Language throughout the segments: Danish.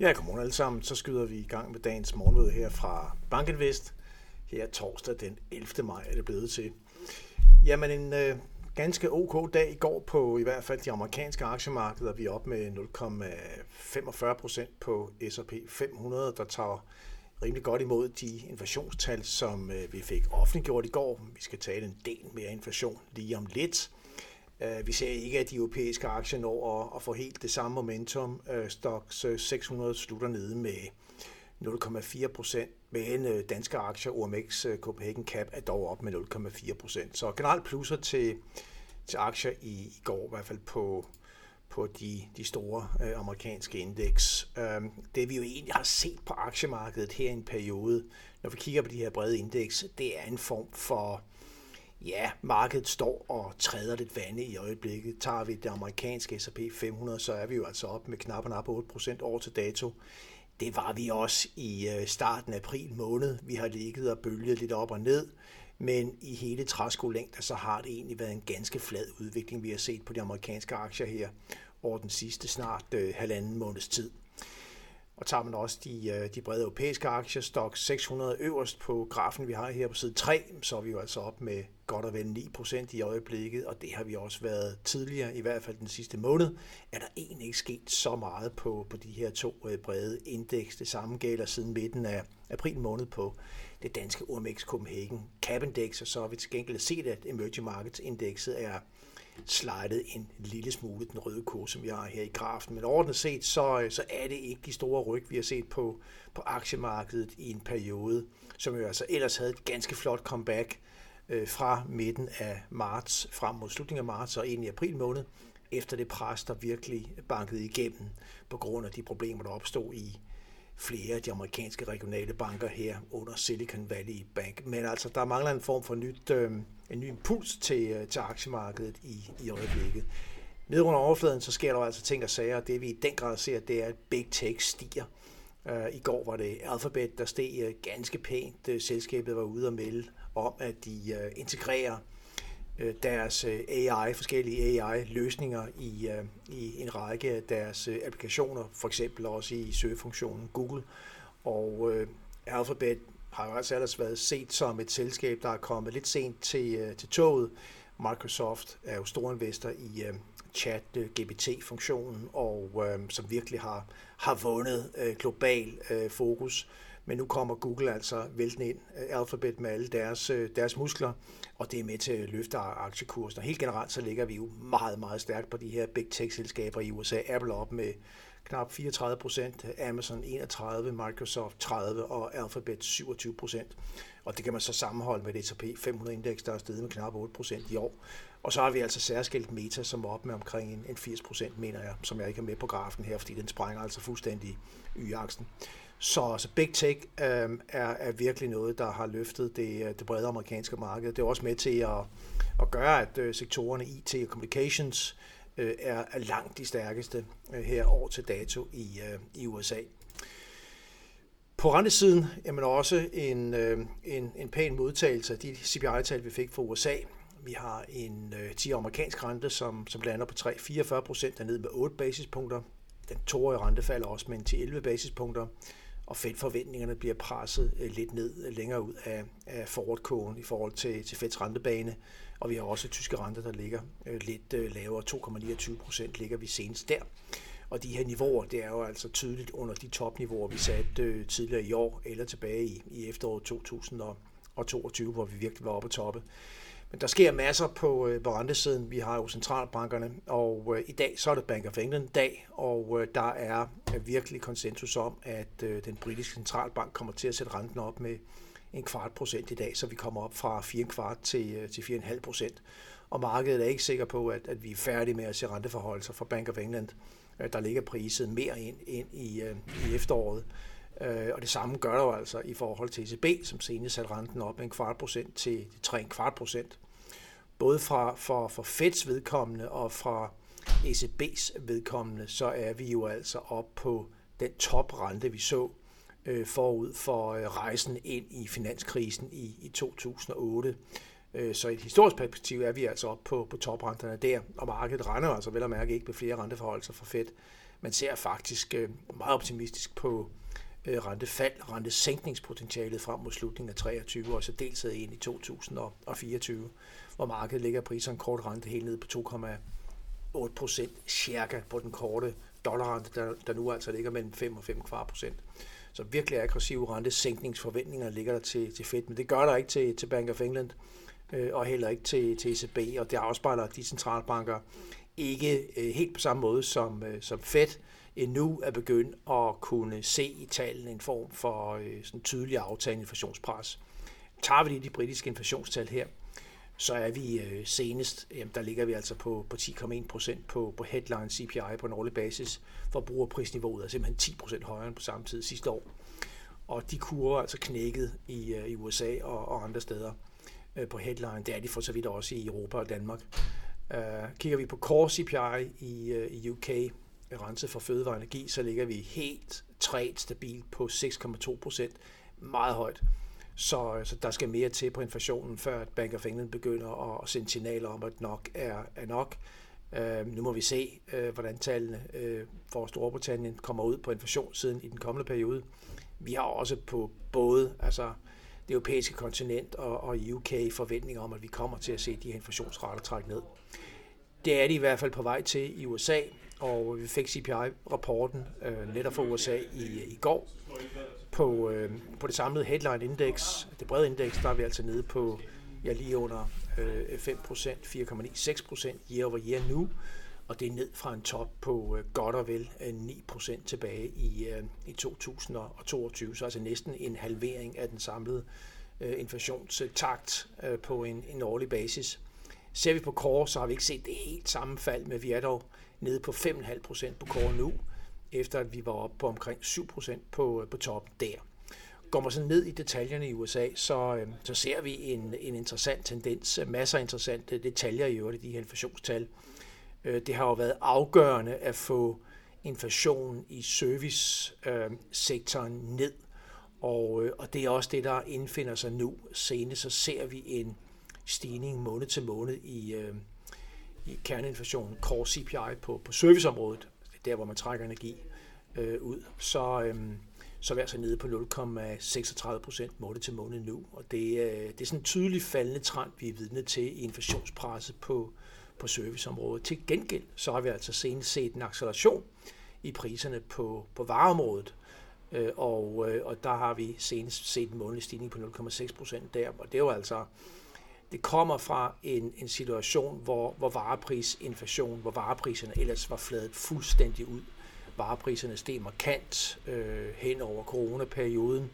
Ja, godmorgen alle sammen. Så skyder vi i gang med dagens morgenmøde her fra Bankinvest. Her torsdag den 11. maj er det blevet til. Jamen en øh, ganske ok dag i går på i hvert fald de amerikanske aktiemarkeder. Vi er op med 0,45 procent på S&P 500, der tager rimelig godt imod de inflationstal, som øh, vi fik offentliggjort i går. Vi skal tale en del mere inflation lige om lidt. Øh, vi ser ikke, at de europæiske aktier når at få helt det samme momentum. Øh, stocks øh, Stox 600 slutter nede med 0,4 procent, men danske aktier, OMX Copenhagen Cap, er dog op med 0,4 procent. Så generelt plusser til, til aktier i, i går, i hvert fald på, på de, de store øh, amerikanske indeks. Øhm, det vi jo egentlig har set på aktiemarkedet her i en periode, når vi kigger på de her brede indeks, det er en form for, ja, markedet står og træder lidt vande i øjeblikket. Tager vi det amerikanske S&P 500, så er vi jo altså op med knap og 8% år til dato. Det var vi også i øh, starten af april måned. Vi har ligget og bølget lidt op og ned, men i hele træskolængder, så har det egentlig været en ganske flad udvikling, vi har set på de amerikanske aktier her over den sidste snart øh, halvanden måneds tid. Og tager man også de, øh, de brede europæiske aktier, stok 600 øverst på grafen, vi har her på side 3, så er vi jo altså op med godt og vel 9% i øjeblikket, og det har vi også været tidligere, i hvert fald den sidste måned, er der egentlig ikke sket så meget på, på de her to øh, brede indeks. Det samme gælder siden midten af april måned på det danske OMX Copenhagen Cap Index, og så har vi til gengæld set, at Emerging Markets indekset er slidet en lille smule den røde kurve, som vi har her i grafen. Men ordentligt set, så, så er det ikke de store ryg, vi har set på, på aktiemarkedet i en periode, som jo altså ellers havde et ganske flot comeback øh, fra midten af marts frem mod slutningen af marts og ind i april måned, efter det pres, der virkelig bankede igennem på grund af de problemer, der opstod i flere af de amerikanske regionale banker her under Silicon Valley Bank. Men altså, der mangler en form for nyt, øh, en ny impuls til, øh, til aktiemarkedet i, i øjeblikket. Ned under overfladen, så sker der altså ting og sager, og det vi i den grad ser, det er, at Big Tech stiger. Uh, I går var det Alphabet, der steg øh, ganske pænt. Øh, selskabet var ude og melde om, at de integrerer Øh, deres øh, AI, forskellige AI-løsninger i, øh, i en række af deres øh, applikationer, for eksempel også i søgefunktionen Google. Og øh, Alphabet har jo altså ellers været set som et selskab, der er kommet lidt sent til, til toget. Microsoft er jo stor i i chat GPT-funktionen, og øh, som virkelig har, har vundet øh, global øh, fokus. Men nu kommer Google altså væltende ind, øh, Alphabet med alle deres, øh, deres muskler, og det er med til at løfte aktiekursen. Og helt generelt så ligger vi jo meget, meget stærkt på de her big tech-selskaber i USA. Apple op med knap 34 procent, Amazon 31, Microsoft 30 og Alphabet 27 procent. Og det kan man så sammenholde med det S&P 500-indeks, der er steget med knap 8 procent i år. Og så har vi altså særskilt Meta, som er op med omkring en 80 procent, mener jeg, som jeg ikke er med på grafen her, fordi den sprænger altså fuldstændig y-aksen. Så, så Big Tech øh, er, er virkelig noget, der har løftet det, øh, det brede amerikanske marked. Det er også med til at, at gøre, at øh, sektorerne IT og Communications øh, er, er langt de stærkeste øh, her år til dato i, øh, i USA. På rentesiden, jamen også en, øh, en, en pæn modtagelse af de CPI-tal, vi fik fra USA. Vi har en øh, 10 amerikansk rente, som, som lander på 3,44 procent, ned med 8 basispunkter. Den toårige rente falder også med en 10-11 basispunkter og Fed-forventningerne bliver presset øh, lidt ned øh, længere ud af, af forward i forhold til, til Feds rentebane. Og vi har også tyske renter, der ligger øh, lidt lavere. 2,29 procent ligger vi senest der. Og de her niveauer, det er jo altså tydeligt under de topniveauer, vi satte tidligere i år eller tilbage i, i efteråret 2022, hvor vi virkelig var oppe på toppe. Men der sker masser på, øh, på rentesiden. Vi har jo centralbankerne, og øh, i dag så er det Bank of England dag, og øh, der er øh, virkelig konsensus om, at øh, den britiske centralbank kommer til at sætte renten op med en kvart procent i dag, så vi kommer op fra 4 kvart til, øh, til 4,5 procent. Og markedet er ikke sikker på, at, at vi er færdige med at se renteforholdelser fra Bank of England. Øh, der ligger priset mere ind, ind i, øh, i efteråret. Øh, og det samme gør der jo altså i forhold til ECB, som senest satte renten op med en kvart procent til 3 kvart procent både fra, for, for Feds vedkommende og fra ECB's vedkommende, så er vi jo altså op på den toprente, vi så øh, forud for øh, rejsen ind i finanskrisen i, i 2008. Øh, så i et historisk perspektiv er vi altså oppe på, på toprenterne der, og markedet render altså vel at mærke ikke med flere renteforholdelser fra Fed. Man ser faktisk øh, meget optimistisk på øh, rentefald, rentesænkningspotentialet frem mod slutningen af 23 og så dels ind i 2024, hvor markedet ligger priserne kort rente helt ned på 2,8 procent cirka på den korte dollarrente, der, der nu altså ligger mellem 5 og 5 kvart procent. Så virkelig aggressive rentesænkningsforventninger ligger der til, til Fed, men det gør der ikke til, til Bank of England øh, og heller ikke til, til ECB, og det afspejler de centralbanker ikke øh, helt på samme måde som, øh, som Fed endnu er begyndt at kunne se i tallene en form for øh, sådan tydelig aftagende inflationspres. Tager vi lige de britiske inflationstal her, så er vi øh, senest, jamen, der ligger vi altså på, på 10,1 procent på, på headline CPI på en årlig basis. Forbrugerprisniveauet er simpelthen 10 procent højere end på samme tid sidste år. Og de kurver er altså knækket i, øh, i USA og, og andre steder øh, på headline. Det er de for så vidt også i Europa og Danmark. Uh, kigger vi på core CPI i, i øh, UK, renset for fødevare og energi, så ligger vi helt træt stabilt på 6,2 procent. Meget højt. Så, øh, så der skal mere til på inflationen, før at Bank of England begynder at sende signaler om, at nok er, er nok. Uh, nu må vi se, uh, hvordan tallene uh, for Storbritannien kommer ud på inflationssiden i den kommende periode. Vi har også på både altså, det europæiske kontinent og, og UK forventninger om, at vi kommer til at se de her inflationsrater trække ned. Det er de i hvert fald på vej til i USA, og vi fik CPI-rapporten øh, netop fra USA i, i går. På, øh, på det samlede headline-index, det brede indeks, der er vi altså nede på ja, lige under øh, 5%, 4,96% year over year nu, og det er ned fra en top på øh, godt og vel øh, 9% tilbage i, øh, i 2022, så altså næsten en halvering af den samlede øh, inflationstakt øh, på en, en årlig basis. Ser vi på core, så har vi ikke set det helt samme fald, men vi er dog nede på 5,5% på core nu, efter at vi var oppe på omkring 7% på, øh, på toppen der. Går man så ned i detaljerne i USA, så, øh, så ser vi en, en interessant tendens, øh, masser af interessante detaljer i øvrigt i de her inflationstal. Det har jo været afgørende at få inflationen i servicesektoren ned, og, og det er også det, der indfinder sig nu. Senest så ser vi en stigning måned til måned i, i kerneinflationen, core CPI på, på serviceområdet, der hvor man trækker energi øh, ud, så, øh, så er vi altså nede på 0,36 procent måned til måned nu. Og det, øh, det er sådan en tydelig faldende trend, vi er vidne til i inflationspresset på, på serviceområdet. Til gengæld så har vi altså senest set en acceleration i priserne på, på vareområdet, øh, og, øh, og der har vi senest set en månedlig stigning på 0,6 procent der, og det er jo altså det kommer fra en, en situation, hvor, hvor vareprisinflation, hvor varepriserne ellers var fladet fuldstændig ud. Varepriserne steg markant øh, hen over coronaperioden,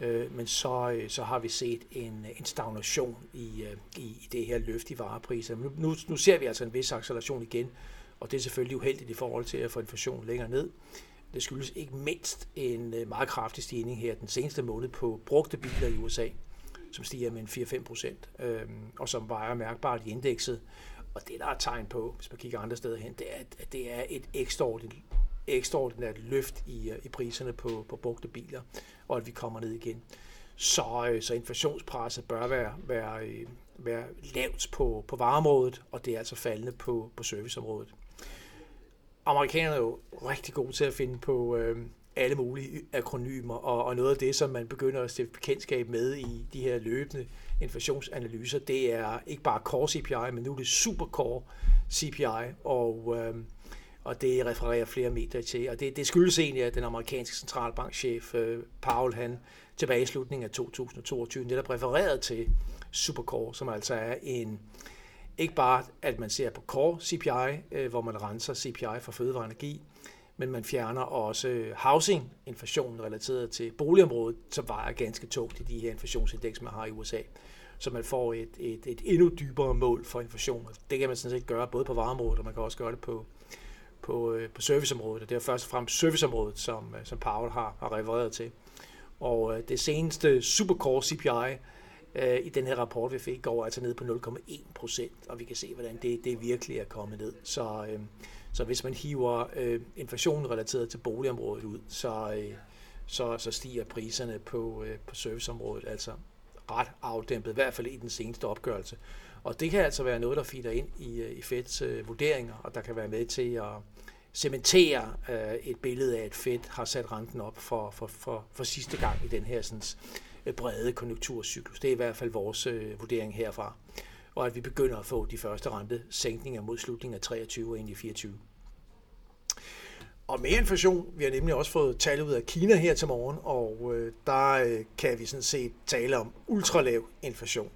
øh, men så, øh, så har vi set en, en stagnation i, øh, i, i det her løft i varepriser. Nu, nu, nu ser vi altså en vis acceleration igen, og det er selvfølgelig uheldigt i forhold til at få inflationen længere ned. Det skyldes ikke mindst en øh, meget kraftig stigning her den seneste måned på brugte biler i USA som stiger med en 4-5 procent, øh, og som vejer mærkbart i indekset. Og det, der er tegn på, hvis man kigger andre steder hen, det er, at det er et ekstraordinært, ekstraordinært løft i, øh, i priserne på, på brugte biler, og at vi kommer ned igen. Så, øh, så inflationspresset bør være, være, øh, være lavt på, på vareområdet, og det er altså faldende på, på serviceområdet. Amerikanerne er jo rigtig gode til at finde på, øh, alle mulige akronymer, og, og noget af det, som man begynder at stifte bekendtskab med i de her løbende inflationsanalyser, det er ikke bare core CPI, men nu er det super core CPI, og, øh, og det refererer flere medier til. Og det, det skyldes egentlig, at den amerikanske centralbankchef øh, Powell, han tilbage i slutningen af 2022 netop refererede til supercore, som altså er en, ikke bare at man ser på core CPI, øh, hvor man renser CPI for fødevare og energi, men man fjerner også housing, inflationen relateret til boligområdet, som vejer ganske tungt i de her inflationsindeks, man har i USA. Så man får et, et, et endnu dybere mål for inflation. Det kan man sådan set gøre både på vareområdet, og man kan også gøre det på, på, øh, på serviceområdet. Og det er først og fremmest serviceområdet, som, øh, som Powell har, har refereret til. Og øh, det seneste supercore CPI øh, i den her rapport, vi fik, går altså ned på 0,1 procent, og vi kan se, hvordan det, det virkelig er kommet ned. Så, øh, så hvis man hiver øh, inflationen relateret til boligområdet ud, så, øh, så, så stiger priserne på, øh, på serviceområdet altså ret afdæmpet, i hvert fald i den seneste opgørelse. Og det kan altså være noget, der feeder ind i, øh, i Feds øh, vurderinger, og der kan være med til at cementere øh, et billede af, at Fed har sat renten op for, for, for, for sidste gang i den her sådan, øh, brede konjunkturcyklus. Det er i hvert fald vores øh, vurdering herfra. Og at vi begynder at få de første rentesænkninger mod slutningen af 23 og ind i 24. Og mere inflation. Vi har nemlig også fået tal ud af Kina her til morgen, og øh, der øh, kan vi sådan set tale om ultralav inflation.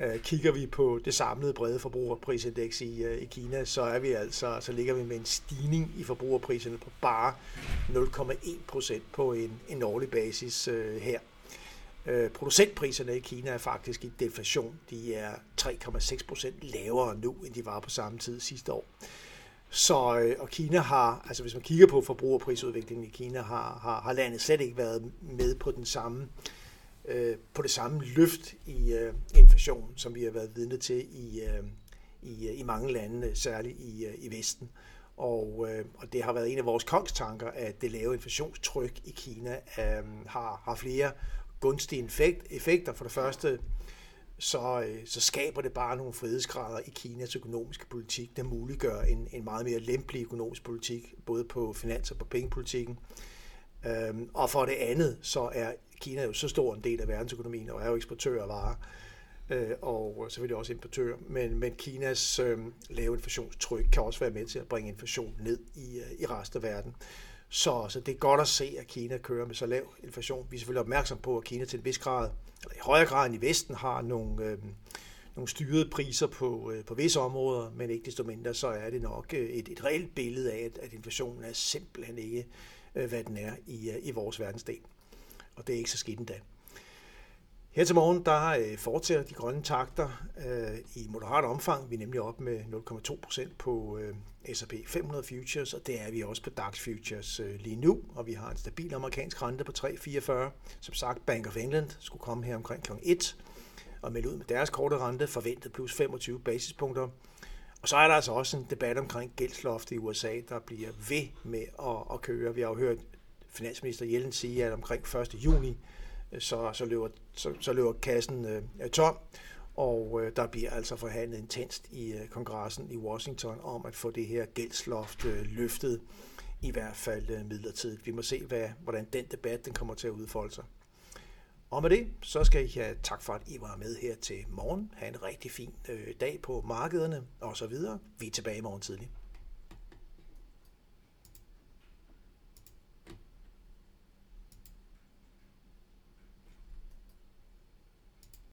Øh, kigger vi på det samlede brede forbrugerprisindeks i, øh, i Kina, så er vi altså, så ligger vi med en stigning i forbrugerpriserne på bare 0,1 procent på en, en årlig basis øh, her. Øh, producentpriserne i Kina er faktisk i deflation. De er 3,6 procent lavere nu, end de var på samme tid sidste år. Så, øh, og Kina har, altså hvis man kigger på forbrugerprisudviklingen i Kina, har, har, har landet slet ikke været med på den samme øh, på det samme løft i øh, som vi har været vidne til i, øh, i, øh, i mange lande, særligt i, øh, i Vesten. Og, øh, og det har været en af vores kongstanker, at det lave inflationstryk i Kina øh, har, har flere gunstige effekt, effekter. For det første, så, øh, så skaber det bare nogle frihedsgrader i Kinas økonomiske politik, der muliggør en, en meget mere lempelig økonomisk politik, både på finans- og på pengepolitikken. Øhm, og for det andet, så er Kina jo så stor en del af verdensøkonomien, og er jo eksportør af varer, øh, og selvfølgelig også importør. Men, men Kinas øh, lave inflationstryk kan også være med til at bringe inflation ned i, øh, i resten af verden. Så, så det er godt at se, at Kina kører med så lav inflation. Vi er selvfølgelig opmærksom på, at Kina til en vis grad, eller i højere grad end i Vesten, har nogle, øh, nogle styrede priser på, øh, på visse områder, men ikke desto mindre, så er det nok øh, et, et reelt billede af, at, at inflationen er simpelthen ikke, øh, hvad den er i, øh, i vores verdensdel og det er ikke så skidt endda. Her til morgen, der øh, fortsætter de grønne takter øh, i moderat omfang. Vi er nemlig op med 0,2 procent på øh, S&P 500 Futures, og det er vi også på DAX Futures øh, lige nu. Og vi har en stabil amerikansk rente på 3,44. Som sagt, Bank of England skulle komme her omkring kl. 1 og melde ud med deres korte rente, forventet plus 25 basispunkter. Og så er der altså også en debat omkring gældsloft i USA, der bliver ved med at, at køre. Vi har jo hørt finansminister Jellen sige, at omkring 1. juni, så, så, løber, så, så løber kassen øh, tom, og øh, der bliver altså forhandlet intenst i øh, kongressen i Washington om at få det her gældsloft øh, løftet, i hvert fald øh, midlertidigt. Vi må se, hvad, hvordan den debat den kommer til at udfolde sig. Og med det, så skal I have tak for, at I var med her til morgen. Ha' en rigtig fin øh, dag på markederne og så videre. Vi er tilbage i morgen tidlig.